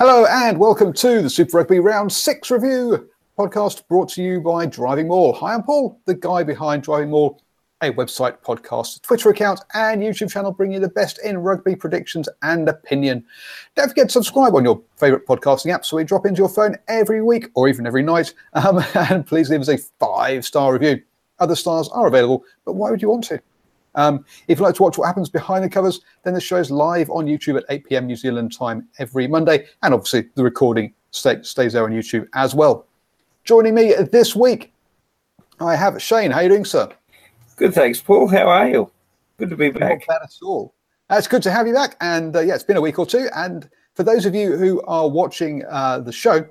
Hello and welcome to the Super Rugby Round 6 review podcast brought to you by Driving Maul. Hi, I'm Paul, the guy behind Driving Maul, a website, podcast, Twitter account, and YouTube channel bringing you the best in rugby predictions and opinion. Don't forget to subscribe on your favourite podcasting app so we drop into your phone every week or even every night. Um, and please leave us a five star review. Other stars are available, but why would you want to? Um, if you'd like to watch what happens behind the covers, then the show is live on YouTube at 8 p.m. New Zealand time every Monday. And obviously, the recording stay, stays there on YouTube as well. Joining me this week, I have Shane. How are you doing, sir? Good, thanks, Paul. How are you? Good to be back. Not bad at all. Uh, it's good to have you back. And uh, yeah, it's been a week or two. And for those of you who are watching uh, the show,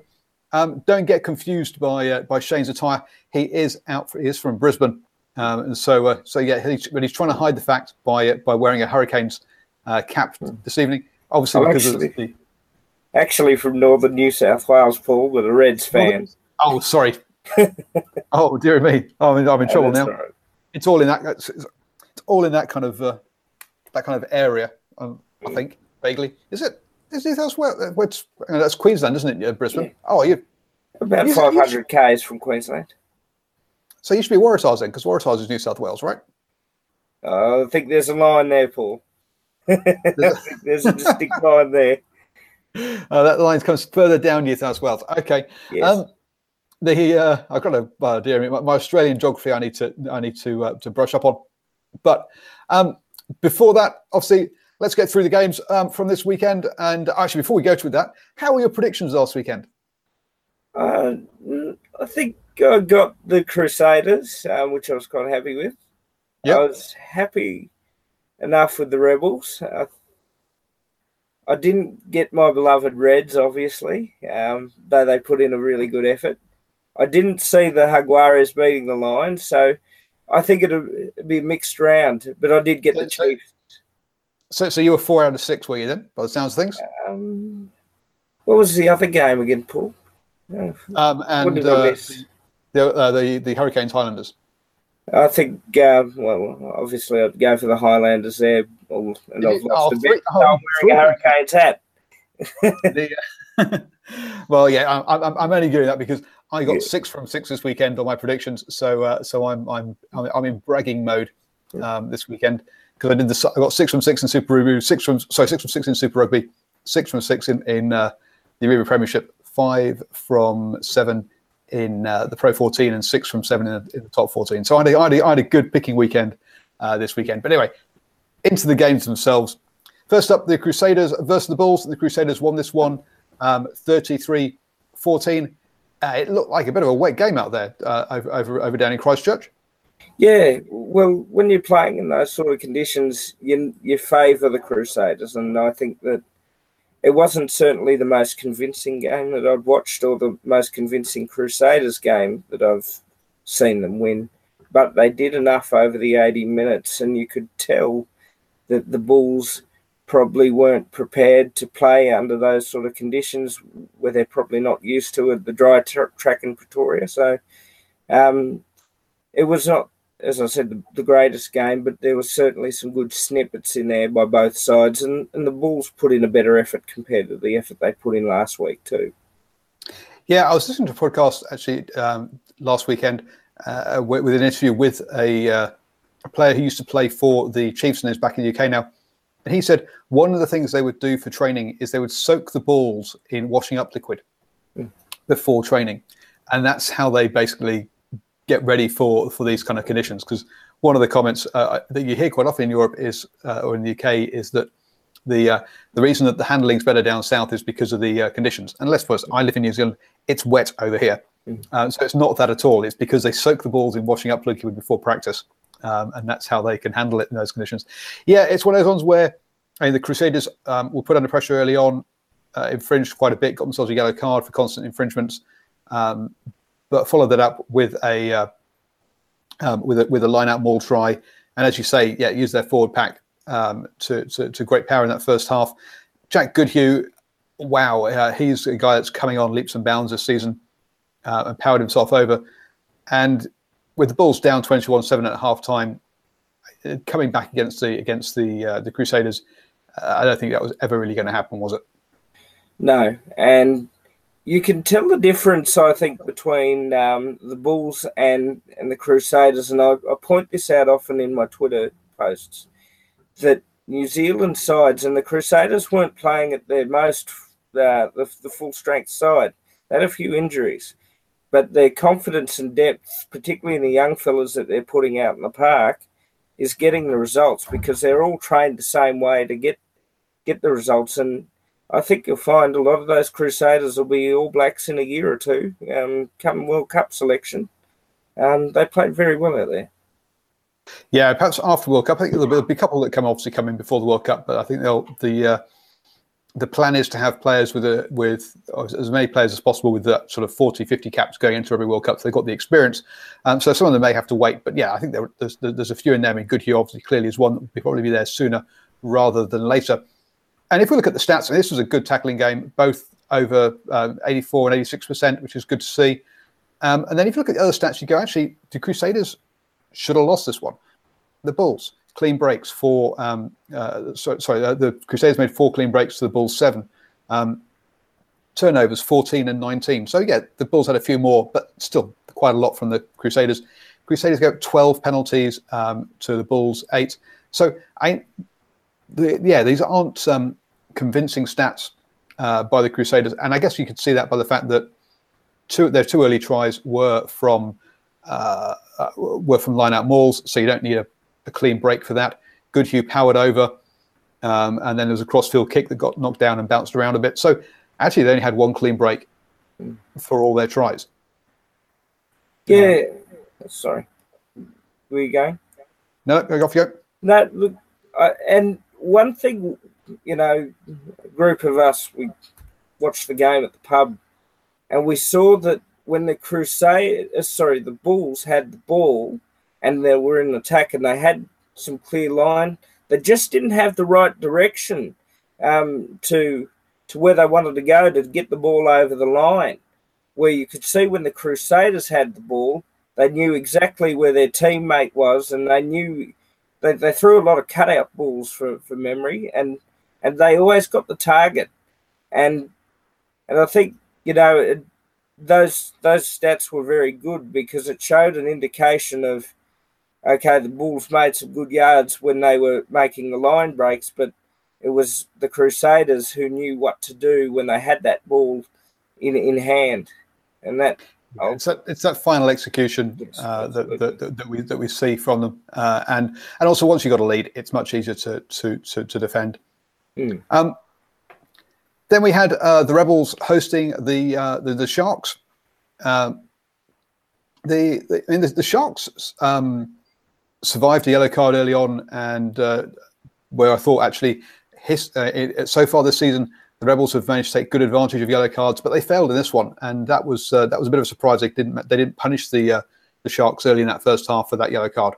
um, don't get confused by uh, by Shane's attire. He is out. For, he is from Brisbane, um, and so, uh, so yeah, he's, but he's trying to hide the fact by uh, by wearing a Hurricanes uh, cap this evening. Obviously, I'm because actually, of the. actually from northern New South Wales, Paul, with a Reds fan. Oh, sorry. oh, dear me. I'm in, I'm in trouble now. That's right. It's all in that. It's, it's all in that kind of uh, that kind of area. Um, I think vaguely. Is it? Is it that's where? where uh, that's Queensland, isn't it? Uh, Brisbane. Yeah. Oh, you. About 500 k's from Queensland. So you should be Waratahs then, because Waratahs is New South Wales, right? Uh, I think there's a line there, Paul. There's a distinct line there. Uh, that line comes further down New South Wales. Okay. Yes. Um, the uh, I've got a uh, dear me, my, my Australian geography I need to I need to uh, to brush up on. But um, before that, obviously, let's get through the games um, from this weekend. And actually, before we go to that, how were your predictions last weekend? Uh, mm, I think got the Crusaders, um, which I was quite happy with. Yep. I was happy enough with the Rebels. I, I didn't get my beloved Reds, obviously, um, though they put in a really good effort. I didn't see the Jaguares beating the Lions, so I think it'll be a mixed round. But I did get the So- so- Chiefs. So, so you were four out of six, were you then? By the sounds of things. Um, what was the other game again, Paul? Um, and did I uh, miss? The, uh, the the Hurricanes Highlanders. I think, uh, well, obviously, I'd go for the Highlanders there, well, and I've lost oh, a bit. oh, so I'm wearing a Hurricanes hat. The- well, yeah, I'm, I'm, I'm only doing that because I got Yeah. six from six this weekend on my predictions. So, uh, so I'm I'm I'm, I'm in bragging mode um, this weekend because I did the I got six from six in Super Rugby, six from sorry six from six in Super Rugby, six from six in in uh, the Rugby Premiership, five from seven in uh, the Pro 14, and six from seven in the, in the top 14. So I had a, I had a, I had a good picking weekend uh, this weekend. But anyway, into the games themselves. First up, the Crusaders versus the Bulls. The Crusaders won this one um, 33 14. Uh, it looked like a bit of a wet game out there uh, over, over, over down in Christchurch. Yeah, well, when you're playing in those sort of conditions, you you favour the Crusaders, and I think that it wasn't certainly the most convincing game that I'd watched, or the most convincing Crusaders game that I've seen them win. But they did enough over the 80 minutes, and you could tell that the Bulls probably weren't prepared to play under those sort of conditions where they're probably not used to it, the dry tr- track in Pretoria. So um, it was not, as I said, the, the greatest game, but there were certainly some good snippets in there by both sides, and, and the Bulls put in a better effort compared to the effort they put in last week too. Yeah, I was listening to a podcast actually um, last weekend uh, with, an interview with a, uh, a player who used to play for the Chiefs and is back in the UK now. And he said one of the things they would do for training is they would soak the balls in washing up liquid Mm. before training, and that's how they basically get ready for for these kind of conditions. Because one of the comments uh, that you hear quite often in Europe is, uh, or in the UK, is that the uh, the reason that the handling's better down south is because of the uh, conditions. And let's first, I live in New Zealand; it's wet over here, Mm. uh, so it's not that at all. It's because they soak the balls in washing up liquid before practice, um, and that's how they can handle it in those conditions. Yeah, it's one of those ones where I mean, the Crusaders um, were put under pressure early on, uh, infringed quite a bit, got themselves a yellow card for constant infringements, um, but followed that up with a uh, um, with a with a line out maul try, and as you say, yeah, use their forward pack um, to, to to great power in that first half. Jack Goodhue, wow, uh, he's a guy that's coming on leaps and bounds this season, uh, and powered himself over, and with the Bulls down 21-7 at half time, uh, coming back against the against the uh, the Crusaders, uh, I don't think that was ever really going to happen, was it? No, and you can tell the difference, I think, between um, the Bulls and, and the Crusaders. And I, I, point this out often in my Twitter posts that New Zealand sides and the Crusaders weren't playing at their most, uh, the, the full strength side. They had a few injuries, but their confidence and depth, particularly in the young fellas that they're putting out in the park, is getting the results because they're all trained the same way to get get the results. And I think you'll find a lot of those Crusaders will be All Blacks in a year or two. Um, come World Cup selection, um, they played very well out there. Yeah, perhaps after World Cup, I think there'll be a couple that come obviously come in before the World Cup, but I think the uh, the plan is to have players with a, with as many players as possible with that sort of 40, 50 caps going into every World Cup. So they've got the experience. Um, so some of them may have to wait, but yeah, I think there, there's there's a few in there. I mean, Goodhue obviously clearly is one that will probably be there sooner rather than later. And if we look at the stats, this was a good tackling game, both over um, 84 and 86 percent, which is good to see. Um, and then if you look at the other stats, you go actually the Crusaders should have lost this one. The Bulls clean breaks for um, uh, sorry, sorry uh, the Crusaders made four clean breaks to the Bulls seven. Um, turnovers 14 and 19. So yeah, the Bulls had a few more, but still quite a lot from the Crusaders. Crusaders got 12 penalties um, to the Bulls eight. So I, the, yeah, these aren't um, convincing stats uh, by the Crusaders, and I guess you could see that by the fact that two their two early tries were from uh, uh, were from line out mauls, so you don't need a a clean break for that. Goodhue powered over, um, and then there was a crossfield kick that got knocked down and bounced around a bit. So actually, they only had one clean break for all their tries. Yeah, sorry. Where you going? No, go off you go. No, look, uh, and one thing, you know, group of us, we watched the game at the pub, and we saw that when the Crusade, uh, sorry, the Bulls had the ball, and they were in attack and they had some clear line. They just didn't have the right direction um, to to where they wanted to go to get the ball over the line. Where you could see when the Crusaders had the ball, they knew exactly where their teammate was, and they knew they, they threw a lot of cutout balls for, for memory, and and they always got the target, and and I think you know it, those those stats were very good because it showed an indication of okay, the Bulls made some good yards when they were making the line breaks, but it was the Crusaders who knew what to do when they had that ball in in hand, and that. It's that, it's that final execution uh, that, that, that, we that we see from them, uh, and and also once you have got a lead, it's much easier to to to, to defend. Mm. Um, then we had uh, the Rebels hosting the uh, the, the, Sharks. Um, the, the, I mean, the, the Sharks um, survived a yellow card early on, and uh, where I thought actually, his, uh, it, so far this season, the Rebels have managed to take good advantage of yellow cards, but they failed in this one, and that was uh, that was a bit of a surprise. They didn't they didn't punish the uh, the Sharks early in that first half for that yellow card.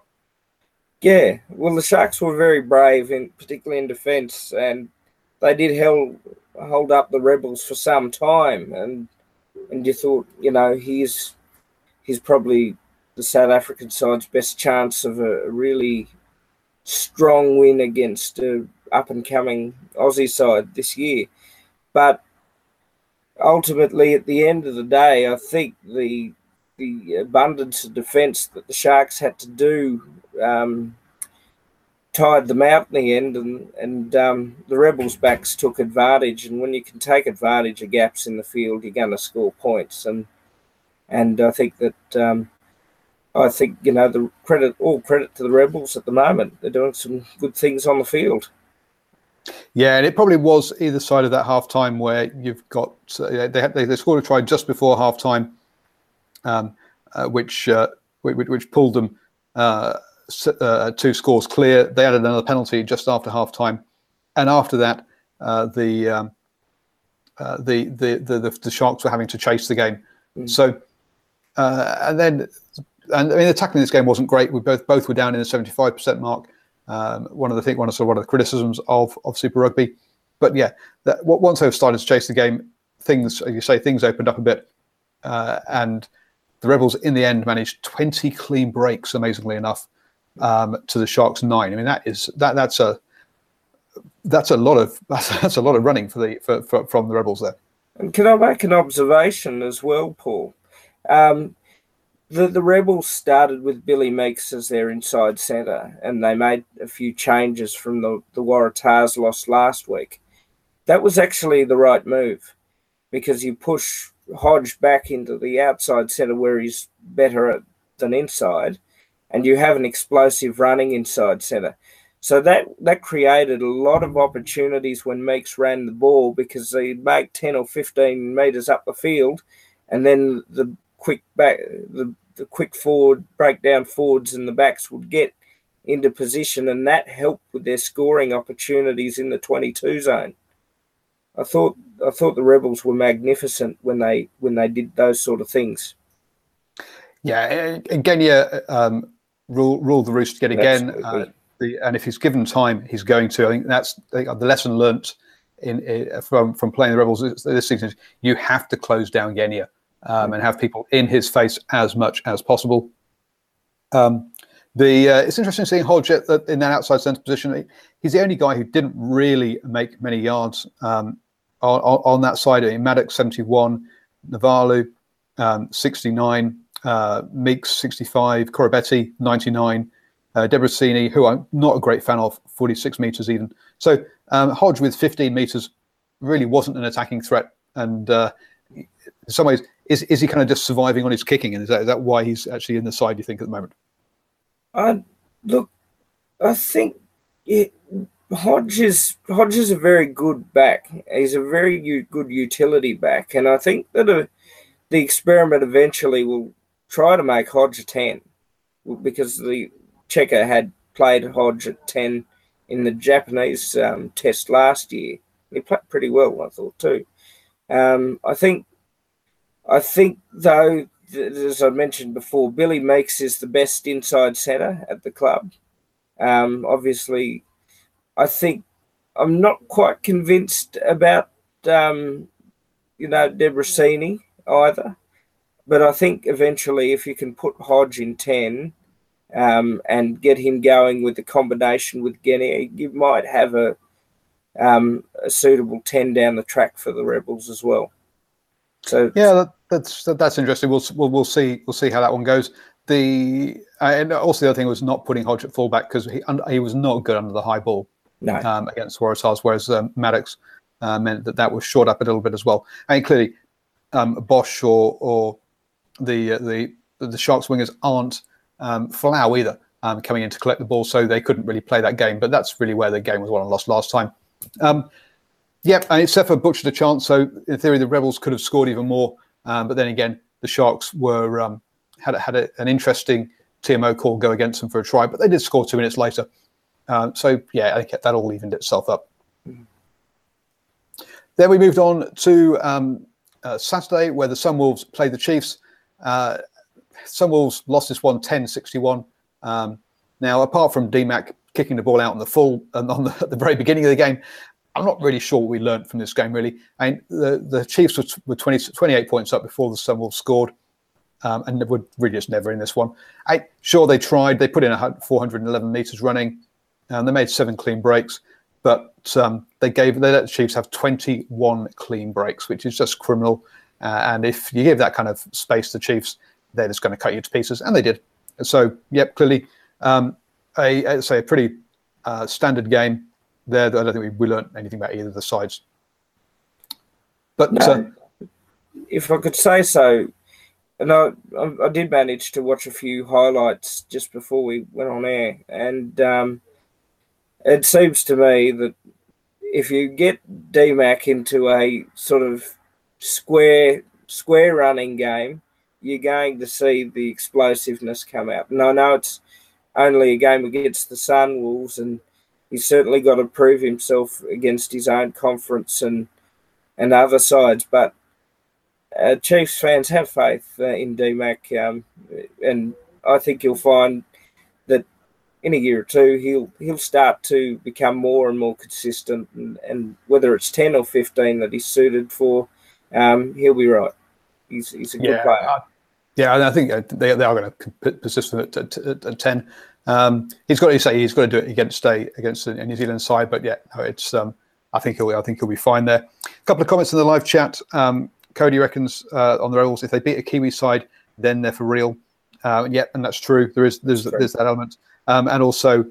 Yeah, well, the Sharks were very brave, in particularly in defence, and they did hold hold up the Rebels for some time, and and you thought, you know, he's he's probably the South African side's best chance of a really strong win against a up and coming Aussie side this year. But ultimately, at the end of the day, I think the the abundance of defence that the Sharks had to do um, tired them out in the end, and and um, the Rebels' backs took advantage. And when you can take advantage of gaps in the field, you're going to score points. And and I think that um, I think you know the credit, all credit to the Rebels at the moment. They're doing some good things on the field. Yeah, and it probably was either side of that half time where you've got uh, they, they, they scored a try just before half time, um, uh, which, uh, which, which pulled them uh, uh, two scores clear. They added another penalty just after half time, and after that, uh, the, um, the, the, the the Sharks were having to chase the game. Mm. So, and then and I mean, the tackling in this game wasn't great. We both both were down in the seventy-five percent mark. Um, one of the thing, one of sort of one of the criticisms of of Super Rugby, but yeah, that once they've started to chase the game, things as you say, things opened up a bit, uh, and the Rebels in the end managed twenty clean breaks, amazingly enough, um, to the Sharks nine. I mean, that is that that's a that's a lot of that's, that's a lot of running for the for, for, from the rebels there. And can I make an observation as well, Paul? Um, the the rebels started with Billy Meakes as their inside centre, and they made a few changes from the the Waratahs lost last week. That was actually the right move because you push Hodge back into the outside centre where he's better at, than inside, and you have an explosive running inside centre. So that that created a lot of opportunities when Meakes ran the ball because he'd make ten or fifteen meters up the field, and then the quick back the, the quick forward breakdown forwards and the backs would get into position, and that helped with their scoring opportunities in the twenty-two zone. I thought I thought the rebels were magnificent when they when they did those sort of things. Yeah, again, yeah, um, rule rule the roost yet again. Uh, the, and if he's given time, he's going to. I think that's the lesson learnt in, in from from playing the rebels this season. You have to close down Genia um, and have people in his face as much as possible. Um, the uh, it's interesting seeing Hodge in that outside centre position. He's the only guy who didn't really make many yards um, on, on, that side. I mean, Maddocks 71, Naivalu um, 69, uh, Meakes 65, Koroibete 99, uh, Debreczeni, who I'm not a great fan of, 46 meters even. So um, Hodge with 15 meters really wasn't an attacking threat. And uh, in some ways, is, is he kind of just surviving on his kicking? And is that, is that why he's actually in the side, you think, at the moment? Uh, look, I think it, Hodge is Hodge is a very good back. He's a very u- good utility back, and I think that a, uh, the experiment eventually will try to make Hodge a ten, because the Cheika had played Hodge at ten in the Japanese um, test last year. He played pretty well, I thought too. Um, I think, I think though, as I mentioned before, Billy Meakes is the best inside centre at the club. Um, obviously, I think I'm not quite convinced about um, you know Debreczeni either, but I think eventually if you can put Hodge in ten um, and get him going with the combination with Genia, you might have a um, a suitable ten down the track for the Rebels as well. So yeah, that, that's that's interesting. We'll, we'll we'll see we'll see how that one goes. The uh, and also the other thing was not putting Hodge at fullback because he he was not good under the high ball no. um, against Waratahs, whereas um, Maddocks uh, meant that that was short up a little bit as well. Mean, clearly, um, Bosch or or the uh, the the Sharks wingers aren't um, Folau either um, coming in to collect the ball, so they couldn't really play that game. But that's really where the game was won and lost last time. Um, yeah, and Sefa butchered a chance, so in theory the Rebels could have scored even more. But then again, the Sharks were had had a, an interesting TMO call go against them for a try, but they did score two minutes later. Um, so yeah, I think that all evened itself up. Then we moved on to um, uh, Saturday, where the Sunwolves played the Chiefs. Uh, Sunwolves lost this one 10 61. Um, now, apart from DMAC kicking the ball out on the full and on the, at the very beginning of the game, I'm not really sure what we learned from this game, really. I mean, the, the Chiefs were, were 20, 28 points up before the Sunwolves scored. Um, and were really just never in this one. I, sure, they tried. They put in 411 meters running, and they made seven clean breaks. But um, they gave they let the Chiefs have 21 clean breaks, which is just criminal. Uh, and if you give that kind of space to the Chiefs, they're just going to cut you to pieces, and they did. So, yep, clearly, um, a, a say a pretty uh, standard game there. I don't think we, we learned anything about either of the sides. But no, uh, if I could say so, and I, I did manage to watch a few highlights just before we went on air, and um, it seems to me that if you get DMAC into a sort of square square running game, you're going to see the explosiveness come out. And I know it's only a game against the Sunwolves, and he's certainly got to prove himself against his own conference and and other sides. But uh, Chiefs fans have faith uh, in DMAC, um, and I think you'll find in a year or two he'll he'll start to become more and more consistent, and, and whether it's ten or fifteen that he's suited for, um, he'll be right. He's, he's a good yeah, player. yeah, I think uh, they, they are going to persist at, at, at 10. Um, he's got to say he's got to do it against a against a New Zealand side, but yeah, no, it's um, I think he'll I think he'll be fine there. A couple of comments in the live chat. Um, Cody reckons uh, on the Rebels if they beat a Kiwi side, then they're for real. Uh, yeah, and that's true. There is there's there's that element, um, and also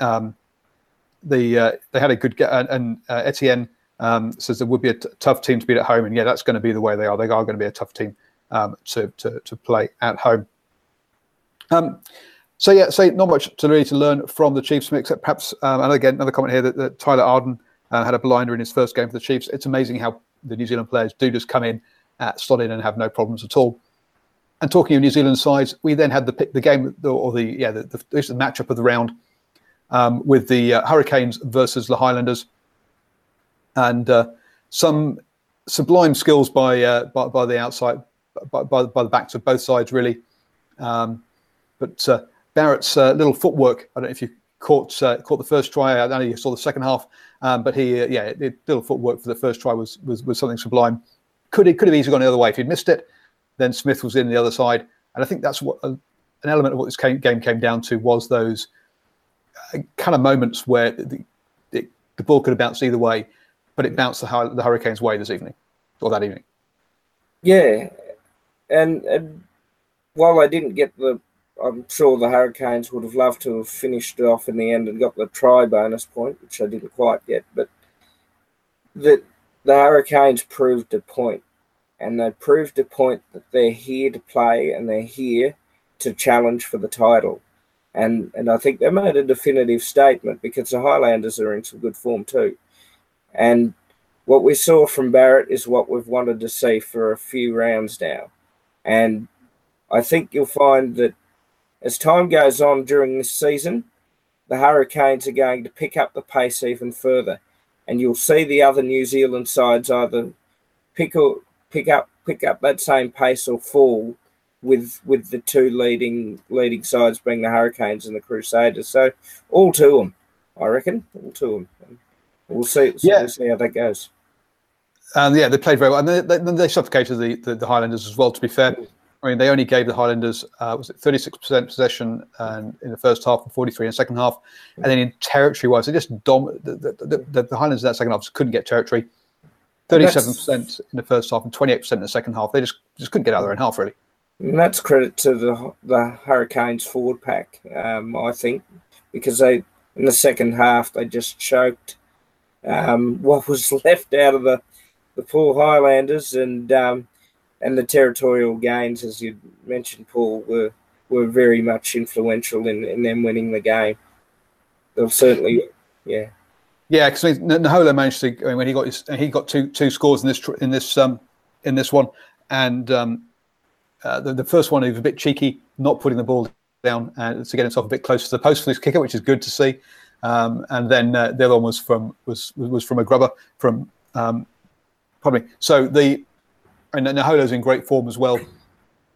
um, the uh, they had a good and, and uh, Etienne um, says there would be a t- tough team to beat at home, and yeah, that's going to be the way they are. They are going to be a tough team um, to, to to play at home. Um, so yeah, so not much to really to learn from the Chiefs, except perhaps, um, and again, another comment here that, that Tyler Ardron uh, had a blinder in his first game for the Chiefs. It's amazing how the New Zealand players do just come in, uh, slot in, and have no problems at all. And talking of New Zealand sides, we then had the the game or the yeah the, the, the matchup of the round um, with the uh, Hurricanes versus the Highlanders, and uh, some sublime skills by, uh, by, by the outside by, by, by, the backs of both sides really. Um, but uh, Barrett's uh, little footwork. I don't know if you caught uh, caught the first try. I know you saw the second half, um, but he yeah, it, little footwork for the first try was was, was something sublime. Could it could have easily gone the other way if he'd missed it. Then Smith was in the other side, and I think that's what uh, an element of what this game came down to was those uh, kind of moments where the, the, the, ball could have bounced either way, but it bounced the, the Hurricanes' way this evening or that evening. Yeah, and, and while I didn't get the, I'm sure the Hurricanes would have loved to have finished it off in the end and got the try bonus point, which I didn't quite get, but the the Hurricanes proved a point, and they proved a point that they're here to play and they're here to challenge for the title. And and I think they made a definitive statement because the Highlanders are in some good form too. And what we saw from Barrett is what we've wanted to see for a few rounds now. And I think you'll find that as time goes on during this season, the Hurricanes are going to pick up the pace even further. And you'll see the other New Zealand sides either pick or pick up pick up that same pace or fall with with the two leading leading sides being the Hurricanes and the Crusaders. So all to them, I reckon, all to them. We'll see. Yeah. We'll see how that goes. And yeah, they played very well, and they, they, they suffocated the, the, the, Highlanders as well. To be fair, I mean they only gave the Highlanders uh, was it thirty six percent possession and in the first half and forty three in the second half, and then in territory wise, they just dom the, the, the, the Highlanders in that second half just couldn't get territory. Thirty-seven percent in the first half and twenty-eight percent in the second half. They just just couldn't get out of their own half really. And that's credit to the the Hurricanes forward pack, um, I think, because they in the second half they just choked um, what was left out of the the poor Highlanders and um, and the territorial gains, as you mentioned, Paul, were were very much influential in, in them winning the game. They'll certainly, yeah. Yeah, because Naholo managed to. I mean, when he got his, he got two two scores in this in this um in this one, and um, uh, the, the, first one, he was a bit cheeky, not putting the ball down and to get himself a bit closer to the post for this kicker, which is good to see. Um, and then uh, the other one was from was was from a grubber from um. So the and Naholo's in great form as well.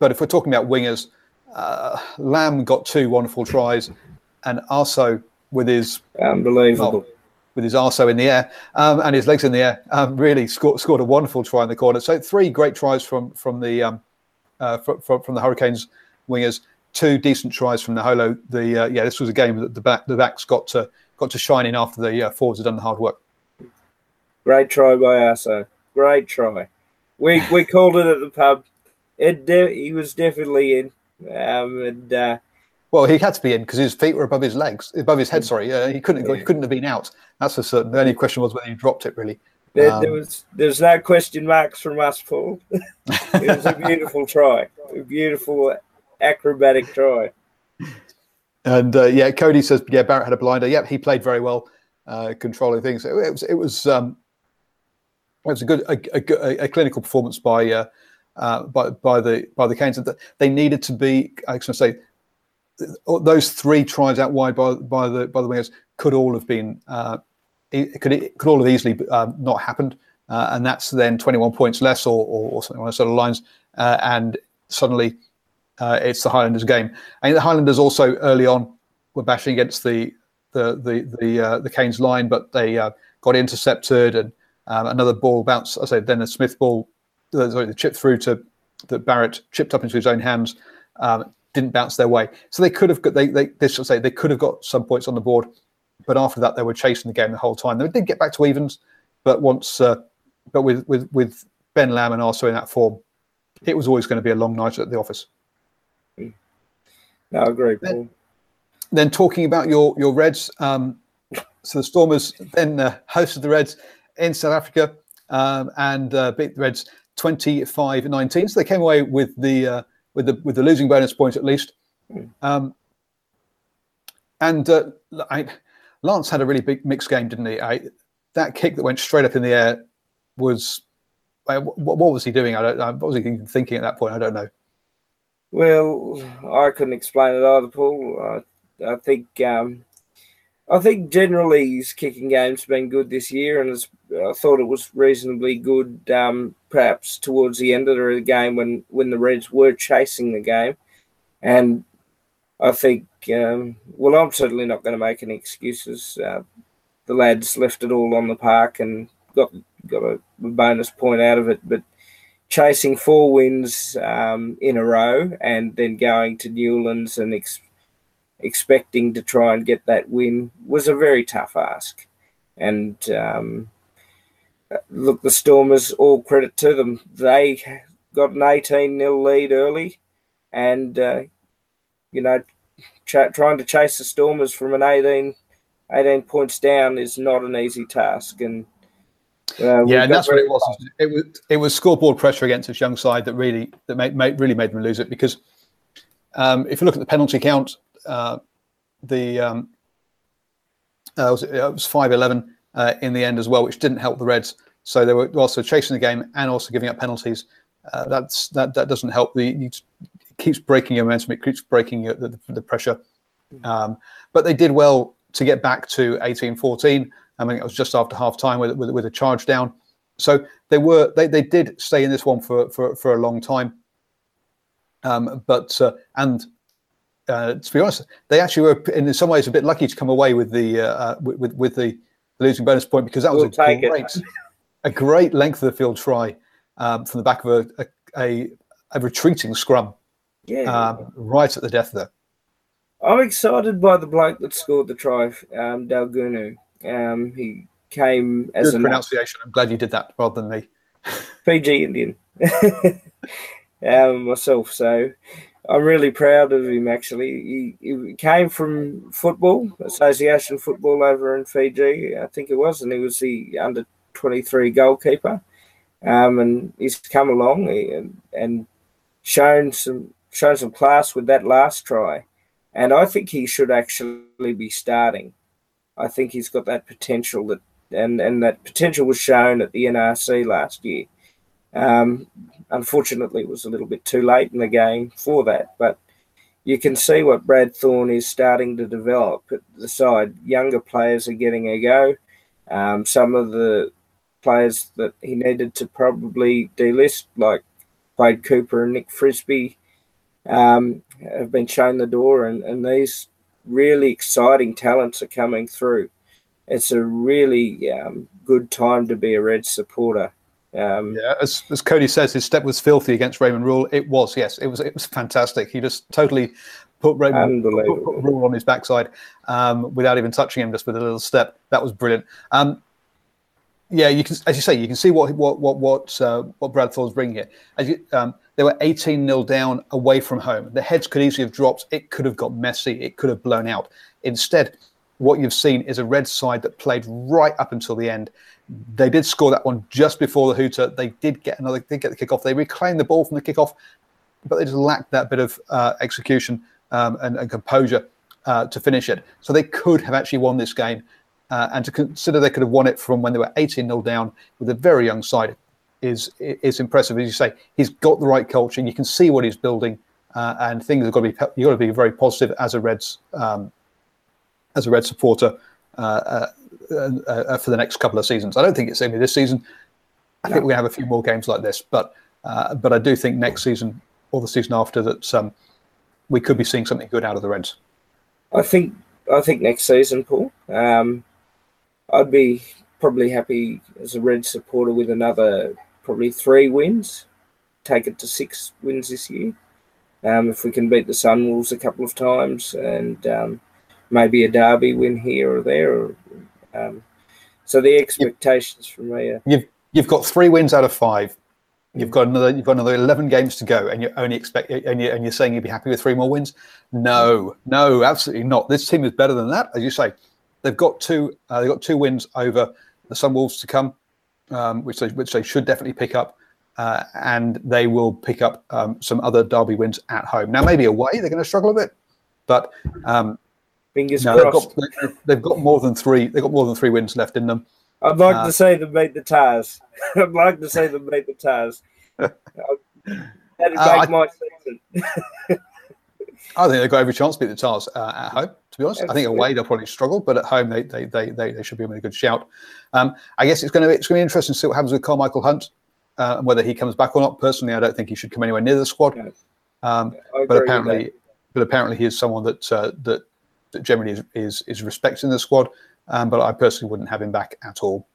But if we're talking about wingers, uh, Lam got two wonderful tries, and Aso with his unbelievable. Well, with his arso in the air um, and his legs in the air, um, really scored, scored a wonderful try in the corner. So three great tries from from the um, uh, from, from the Hurricanes wingers. Two decent tries from Naholo. The uh, yeah, this was a game that the back the backs got to got to shine in after the uh, forwards had done the hard work. Great try by Aso. Great try. We we called it at the pub. It de- he was definitely in. Um, and uh, well, he had to be in because his feet were above his legs, above his head. Sorry, uh, he couldn't. He couldn't have been out. That's for certain. The only question was whether he dropped it. Really, there, um, there was there's no question marks from us, Paul. it was a beautiful try, a beautiful acrobatic try. And uh, yeah, Cody says, yeah, Barrett had a blinder. Yep, he played very well, uh, controlling things. It, was it was um, it was a good a, a, a clinical performance by uh, uh, by by the by the Canes. They needed to be. I was going to say those three tries out wide by by the by the wingers could all have been uh, it could it could all have easily um, not happened, uh, and that's then 21 points less or, or, or something on those sort of lines, uh, and suddenly uh, it's the Highlanders' game. And the Highlanders also early on were bashing against the the the the, uh, the Canes line, but they uh, got intercepted, and um, another ball bounced. I say then a Smith ball, uh, sorry, the chip through to that Barrett chipped up into his own hands. Um, didn't bounce their way. So they could have got they they this should say they could have got some points on the board, but after that they were chasing the game the whole time. They did get back to evens, but once uh, but with with with Ben Lam and also in that form, it was always going to be a long night at the office. No, agree, Paul. Then, then talking about your your Reds, um, so the Stormers then uh, hosted the Reds in South Africa um, and uh, beat the Reds 25-19. So they came away with the uh, with the with the losing bonus point at least. Um, and uh, I, Lance had a really big mixed game, didn't he? I, that kick that went straight up in the air was what, what was he doing? I don't. What was he even thinking at that point? I don't know. Well, I couldn't explain it either, Paul. I, I think um, I think generally his kicking game's been good this year, and I thought it was reasonably good, um, perhaps towards the end of the game when, when the Reds were chasing the game. And I think, um, well, I'm certainly not going to make any excuses. Uh, the lads left it all on the park and got got a bonus point out of it, but chasing four wins um, in a row and then going to Newlands and expecting to try and get that win was a very tough ask. And um, look, the Stormers, all credit to them, they got an 18 0 lead early. And, uh, you know, ch- trying to chase the Stormers from an 18, 18 points down is not an easy task. And uh, yeah, and that's what it was. It was it was scoreboard pressure against this young side that really that made, made really made them lose it because um, if you look at the penalty count, uh, the um, uh, was, it was five eleven uh, in the end as well, which didn't help the Reds. So they were also chasing the game and also giving up penalties. Uh, that's that that doesn't help. The it keeps breaking your momentum. It keeps breaking your, the, the pressure. Um, but they did well to get back to 18-14. I mean, it was just after half time with, with, with a charge down. So they were they, they did stay in this one for for, for a long time. Um, but uh, and uh, to be honest, they actually were in some ways a bit lucky to come away with the uh, uh with with the losing bonus point because that was we'll a great a great length of the field try um, from the back of a a, a retreating scrum. Yeah, um, right at the death there. I'm excited by the bloke that scored the try, um, Daugunu. Um, he came as Good a pronunciation. I'm glad you did that rather than me. Fiji Indian um, myself. So I'm really proud of him. Actually, he, he, came from football, association football over in Fiji, I think it was, and he was the under 23 goalkeeper. Um, and he's come along and, and shown some shown some class with that last try. And I think he should actually be starting. I think he's got that potential that and, and that potential was shown at the NRC last year. Um, unfortunately, it was a little bit too late in the game for that, but you can see what Brad Thorn is starting to develop at the side. Younger players are getting a go. Um, some of the players that he needed to probably delist, like Quade Cooper and Nick Frisby, um, have been shown the door, and, and these really exciting talents are coming through. It's a really um, good time to be a Red supporter. Um, yeah, as, as Cody says, his step was filthy against Raymond Rhule. It was, yes, it was. It was fantastic. He just totally put Raymond put, put Rhule on his backside um, without even touching him, just with a little step. That was brilliant. Um, yeah, you can, as you say, you can see what what what what uh, what Brad Thorn's bringing here. As you, um, they were 18 0 down away from home. The heads could easily have dropped. It could have got messy. It could have blown out. Instead, what you've seen is a red side that played right up until the end. They did score that one just before the hooter. They did get another. Did get the kickoff. They reclaimed the ball from the kickoff, but they just lacked that bit of uh, execution um, and, and, composure uh, to finish it. So they could have actually won this game. Uh, and to consider they could have won it from when they were 18 0 down with a very young side is is impressive. As you say, he's got the right culture. and You can see what he's building, uh, and things have got to be you've got to be very positive as a Reds um, as a Red supporter uh, uh, uh, for the next couple of seasons. I don't think it's only this season. I think we have a few more games like this, but uh, but I do think next season or the season after that um, we could be seeing something good out of the Reds. I think I think next season, Paul. Um, I'd be probably happy as a Red supporter with another probably three wins, take it to six wins this year. Um, if we can beat the Sunwolves a couple of times and um, maybe a derby win here or there. Or, um, so the expectations for me are you've you've got three wins out of five. You've got another. You've got another eleven games to go, and you're only expect. And you're, and you're saying you'd be happy with three more wins? No, no, absolutely not. This team is better than that, as you say. They've got two. Uh, they've got two wins over the Sunwolves to come, um, which they which they should definitely pick up, uh, and they will pick up um, some other derby wins at home. Now, maybe away they're going to struggle a bit, but um, fingers no, they've got, they've got more than three. They've got more than three wins left in them. I'd like uh, to say them made the Tahs. I'd like to say them made the. That'd make Uh, I- my season. I think they've got every chance to beat the Tahs uh, at home. To be honest, I think away they'll probably struggle, but at home they they, they, they, they should be in a good shout. Um, I guess it's going to be, it's going to be interesting to see what happens with Carmichael Hunt uh, and whether he comes back or not. Personally, I don't think he should come anywhere near the squad. Um, agree but apparently, but apparently he is someone that uh, that that generally is, is is respected in the squad. Um, but I personally wouldn't have him back at all.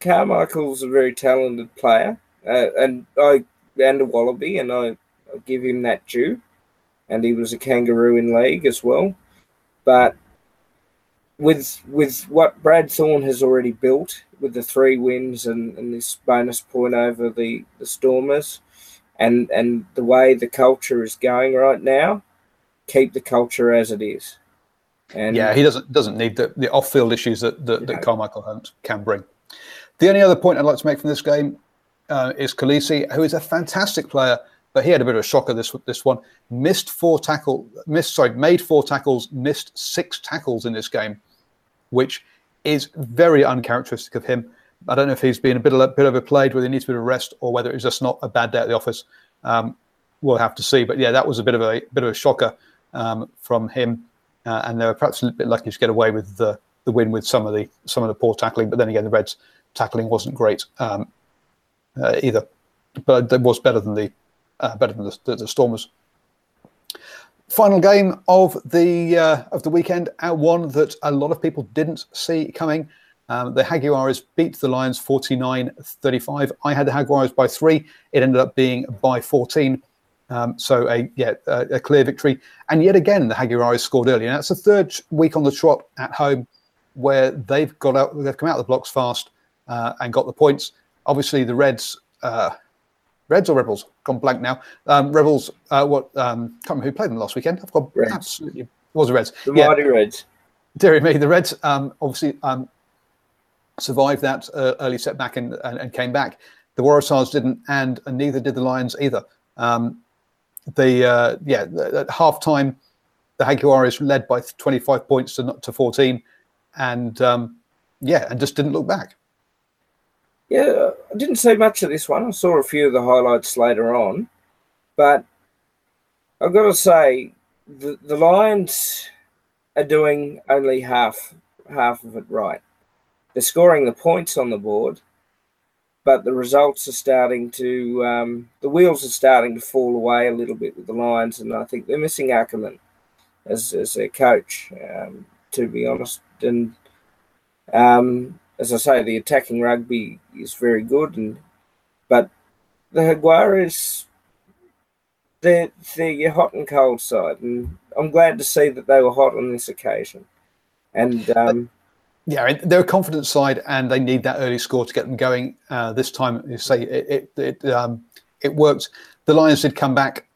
Carmichael's a very talented player, uh, and I and a Wallaby, and I, I give him that due. And he was a kangaroo in league as well, but with with what Brad Thorn has already built with the three wins and, and this bonus point over the, the Stormers, and and the way the culture is going right now, keep the culture as it is. And yeah, he doesn't doesn't need the, the off field issues that that, that Carmichael Hunt can bring. The only other point I'd like to make from this game uh, is Kolisi, who is a fantastic player, but he had a bit of a shocker this this one. Missed four tackle, missed sorry, made four tackles, missed six tackles in this game, which is very uncharacteristic of him. I don't know if he's been a bit of, a bit overplayed, whether he needs a bit of rest, or whether it's just not a bad day at the office. Um, we'll have to see. But yeah, that was a bit of a bit of a shocker um, from him, uh, and they were perhaps a little bit lucky to get away with the, the win with some of the some of the poor tackling. But then again, the Reds tackling wasn't great um, uh, either, but it was better than the uh, better than the, the, the Stormers. Final game of the uh, of the weekend, uh, one that a lot of people didn't see coming. Um, the Jaguars beat the Lions 49-35. I had the Jaguars by three. It ended up being by 14. Um, so a yeah a, a clear victory. And yet again, the Jaguars scored early. And that's the third week on the trot at home where they've got out, they've come out of the blocks fast uh, and got the points. Obviously, the Reds, uh, Reds or Rebels, gone blank now. Um, Rebels, uh, what? Um, can't remember who played them last weekend. I've got Reds. absolutely it was the Reds. the Yeah, Mighty Reds. Dear me, the Reds um, obviously um, survived that uh, early setback and, and, and came back. The Waratahs didn't, and, and neither did the Lions either. Um, the uh, yeah, at halftime, the Jaguars led by 25 points to to 14, and um, yeah, and just didn't look back. Yeah, I didn't see much of this one. I saw a few of the highlights later on, but I've got to say the the Lions are doing only half half of it right. They're scoring the points on the board, but the results are starting to um, the wheels are starting to fall away a little bit with the Lions, and I think they're missing Ackermann as as their coach. Um, to be honest, and um, as I say, the attacking rugby is very good, and but the Jaguars, they're, they're your hot and cold side, and I'm glad to see that they were hot on this occasion. And um, Yeah, they're a confident side, and they need that early score to get them going. Uh, this time, you say it it it, um, it worked. The Lions did come back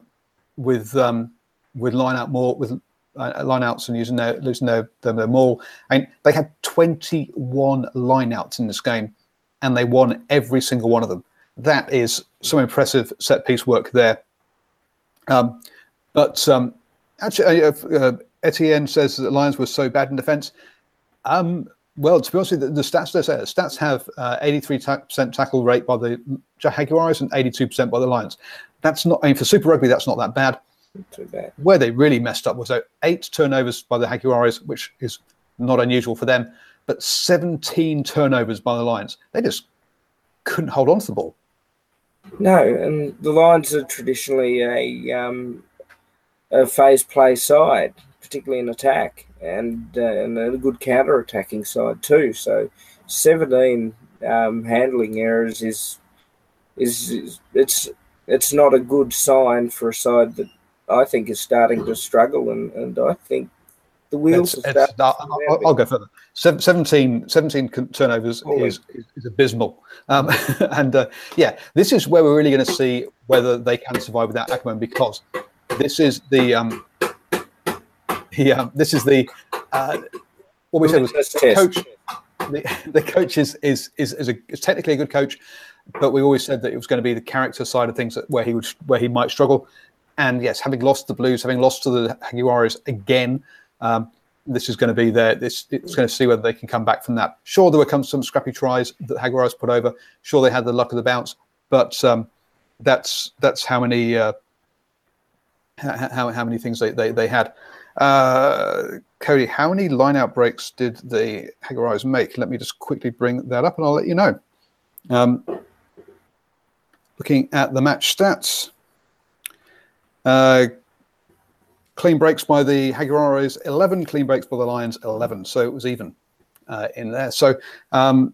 with um, with line out more with uh, line outs and using their losing their their, their. And they had 21 line outs in this game, and they won every single one of them. That is some impressive set piece work there. Um, but um, actually, uh, uh, Etienne says that the Lions were so bad in defence. Um, well, to be honest, the, the stats they say the stats have uh, 83% tackle rate by the Jaguars and 82% by the Lions. That's not, I mean, for Super Rugby, that's not that bad. bad. Where they really messed up was uh, eight turnovers by the Jaguars, which is not unusual for them, but 17 turnovers by the Lions. They just couldn't hold on to the ball. No, and the Lions are traditionally a um, a phase play side, particularly in attack, and uh, and a good counter attacking side too. So, seventeen um, handling errors is, is is it's it's not a good sign for a side that I think is starting to struggle, and, and I think the wheels. It's, it's, I'll, I'll, go further. 17, 17 turnovers is, is, is, abysmal, um, and uh, yeah, this is where we're really going to see whether they can survive without Ackermann because this is the um, the um, this is the uh, what we said was coach. The, the coach is is is, is, a, is technically a good coach, but we always said that it was going to be the character side of things that, where he would where he might struggle. And yes, having lost the Blues, having lost to the Jaguares again, um, this is going to be there. This it's going to see whether they can come back from that. Sure, there were come some scrappy tries that Jaguares put over. Sure, they had the luck of the bounce, but um, that's that's how many uh, how how many things they they, they had. Uh, Cody, how many line out breaks did the Jaguares make? Let me just quickly bring that up, and I'll let you know. Um, looking at the match stats. Uh, clean breaks by the Jaguares, 11 clean breaks by the Lions, 11. So it was even uh, in there. So, um,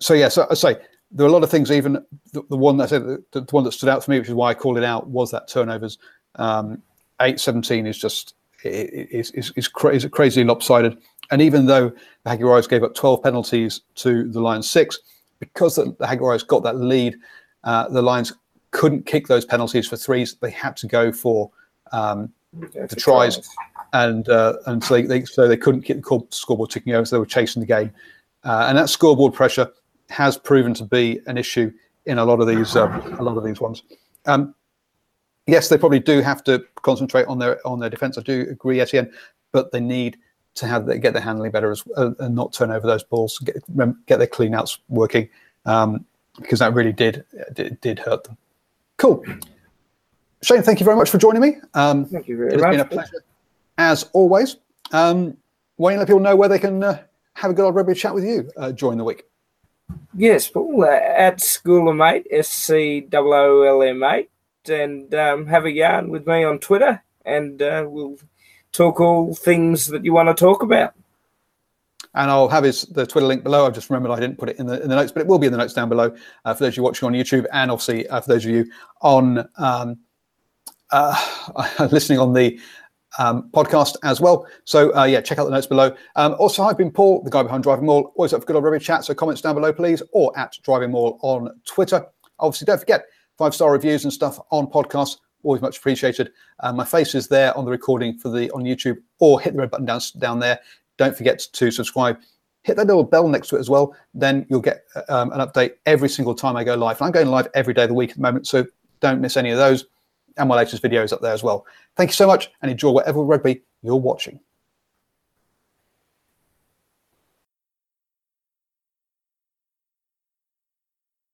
so yeah, so I say there are a lot of things. Even the, the one that I said, the, the, one that stood out for me, which is why I called it out, was that turnovers. Um, 8-17 is just is is is, cra- is crazy lopsided. And even though the Jaguares gave up 12 penalties to the Lions six, because the, the Jaguares got that lead, uh, the Lions couldn't kick those penalties for threes. They had to go for um, yeah, the tries, tries. and uh, and so they, they, so they couldn't keep the scoreboard ticking over. So they were chasing the game, uh, and that scoreboard pressure has proven to be an issue in a lot of these um, a lot of these ones. Um, yes, they probably do have to concentrate on their on their defense. I do agree, Etienne, but they need to have they get their handling better as, uh, and not turn over those balls. Get, get their cleanouts working um, because that really did, did did hurt them. Cool. Shane, thank you very much for joining me. Um, thank you very it much. It's been a pleasure, as always. Um, why don't you let people know where they can uh, have a good old rugby chat with you uh, during the week? Yes, Paul, uh, at School of Mate, S C O O L M 8, and um, have a yarn with me on Twitter, and uh, we'll talk all things that you want to talk about. And I'll have his the Twitter link below. I've just remembered I didn't put it in the in the notes, but it will be in the notes down below uh, for those of you watching on YouTube, and obviously uh, for those of you on um, uh, listening on the um, podcast as well. So uh, yeah, check out the notes below. Um, also, I've been Paul, the guy behind Driving Maul. Always up for good old rugby chat. So comments down below, please, or at Driving Maul on Twitter. Obviously, don't forget five star reviews and stuff on podcasts. Always much appreciated. Uh, my face is there on the recording for the on YouTube, or hit the red button down down there. Don't forget to subscribe. Hit that little bell next to it as well. Then you'll get um, an update every single time I go live. And I'm going live every day of the week at the moment, so don't miss any of those and my latest videos up there as well. Thank you so much and enjoy whatever rugby you're watching.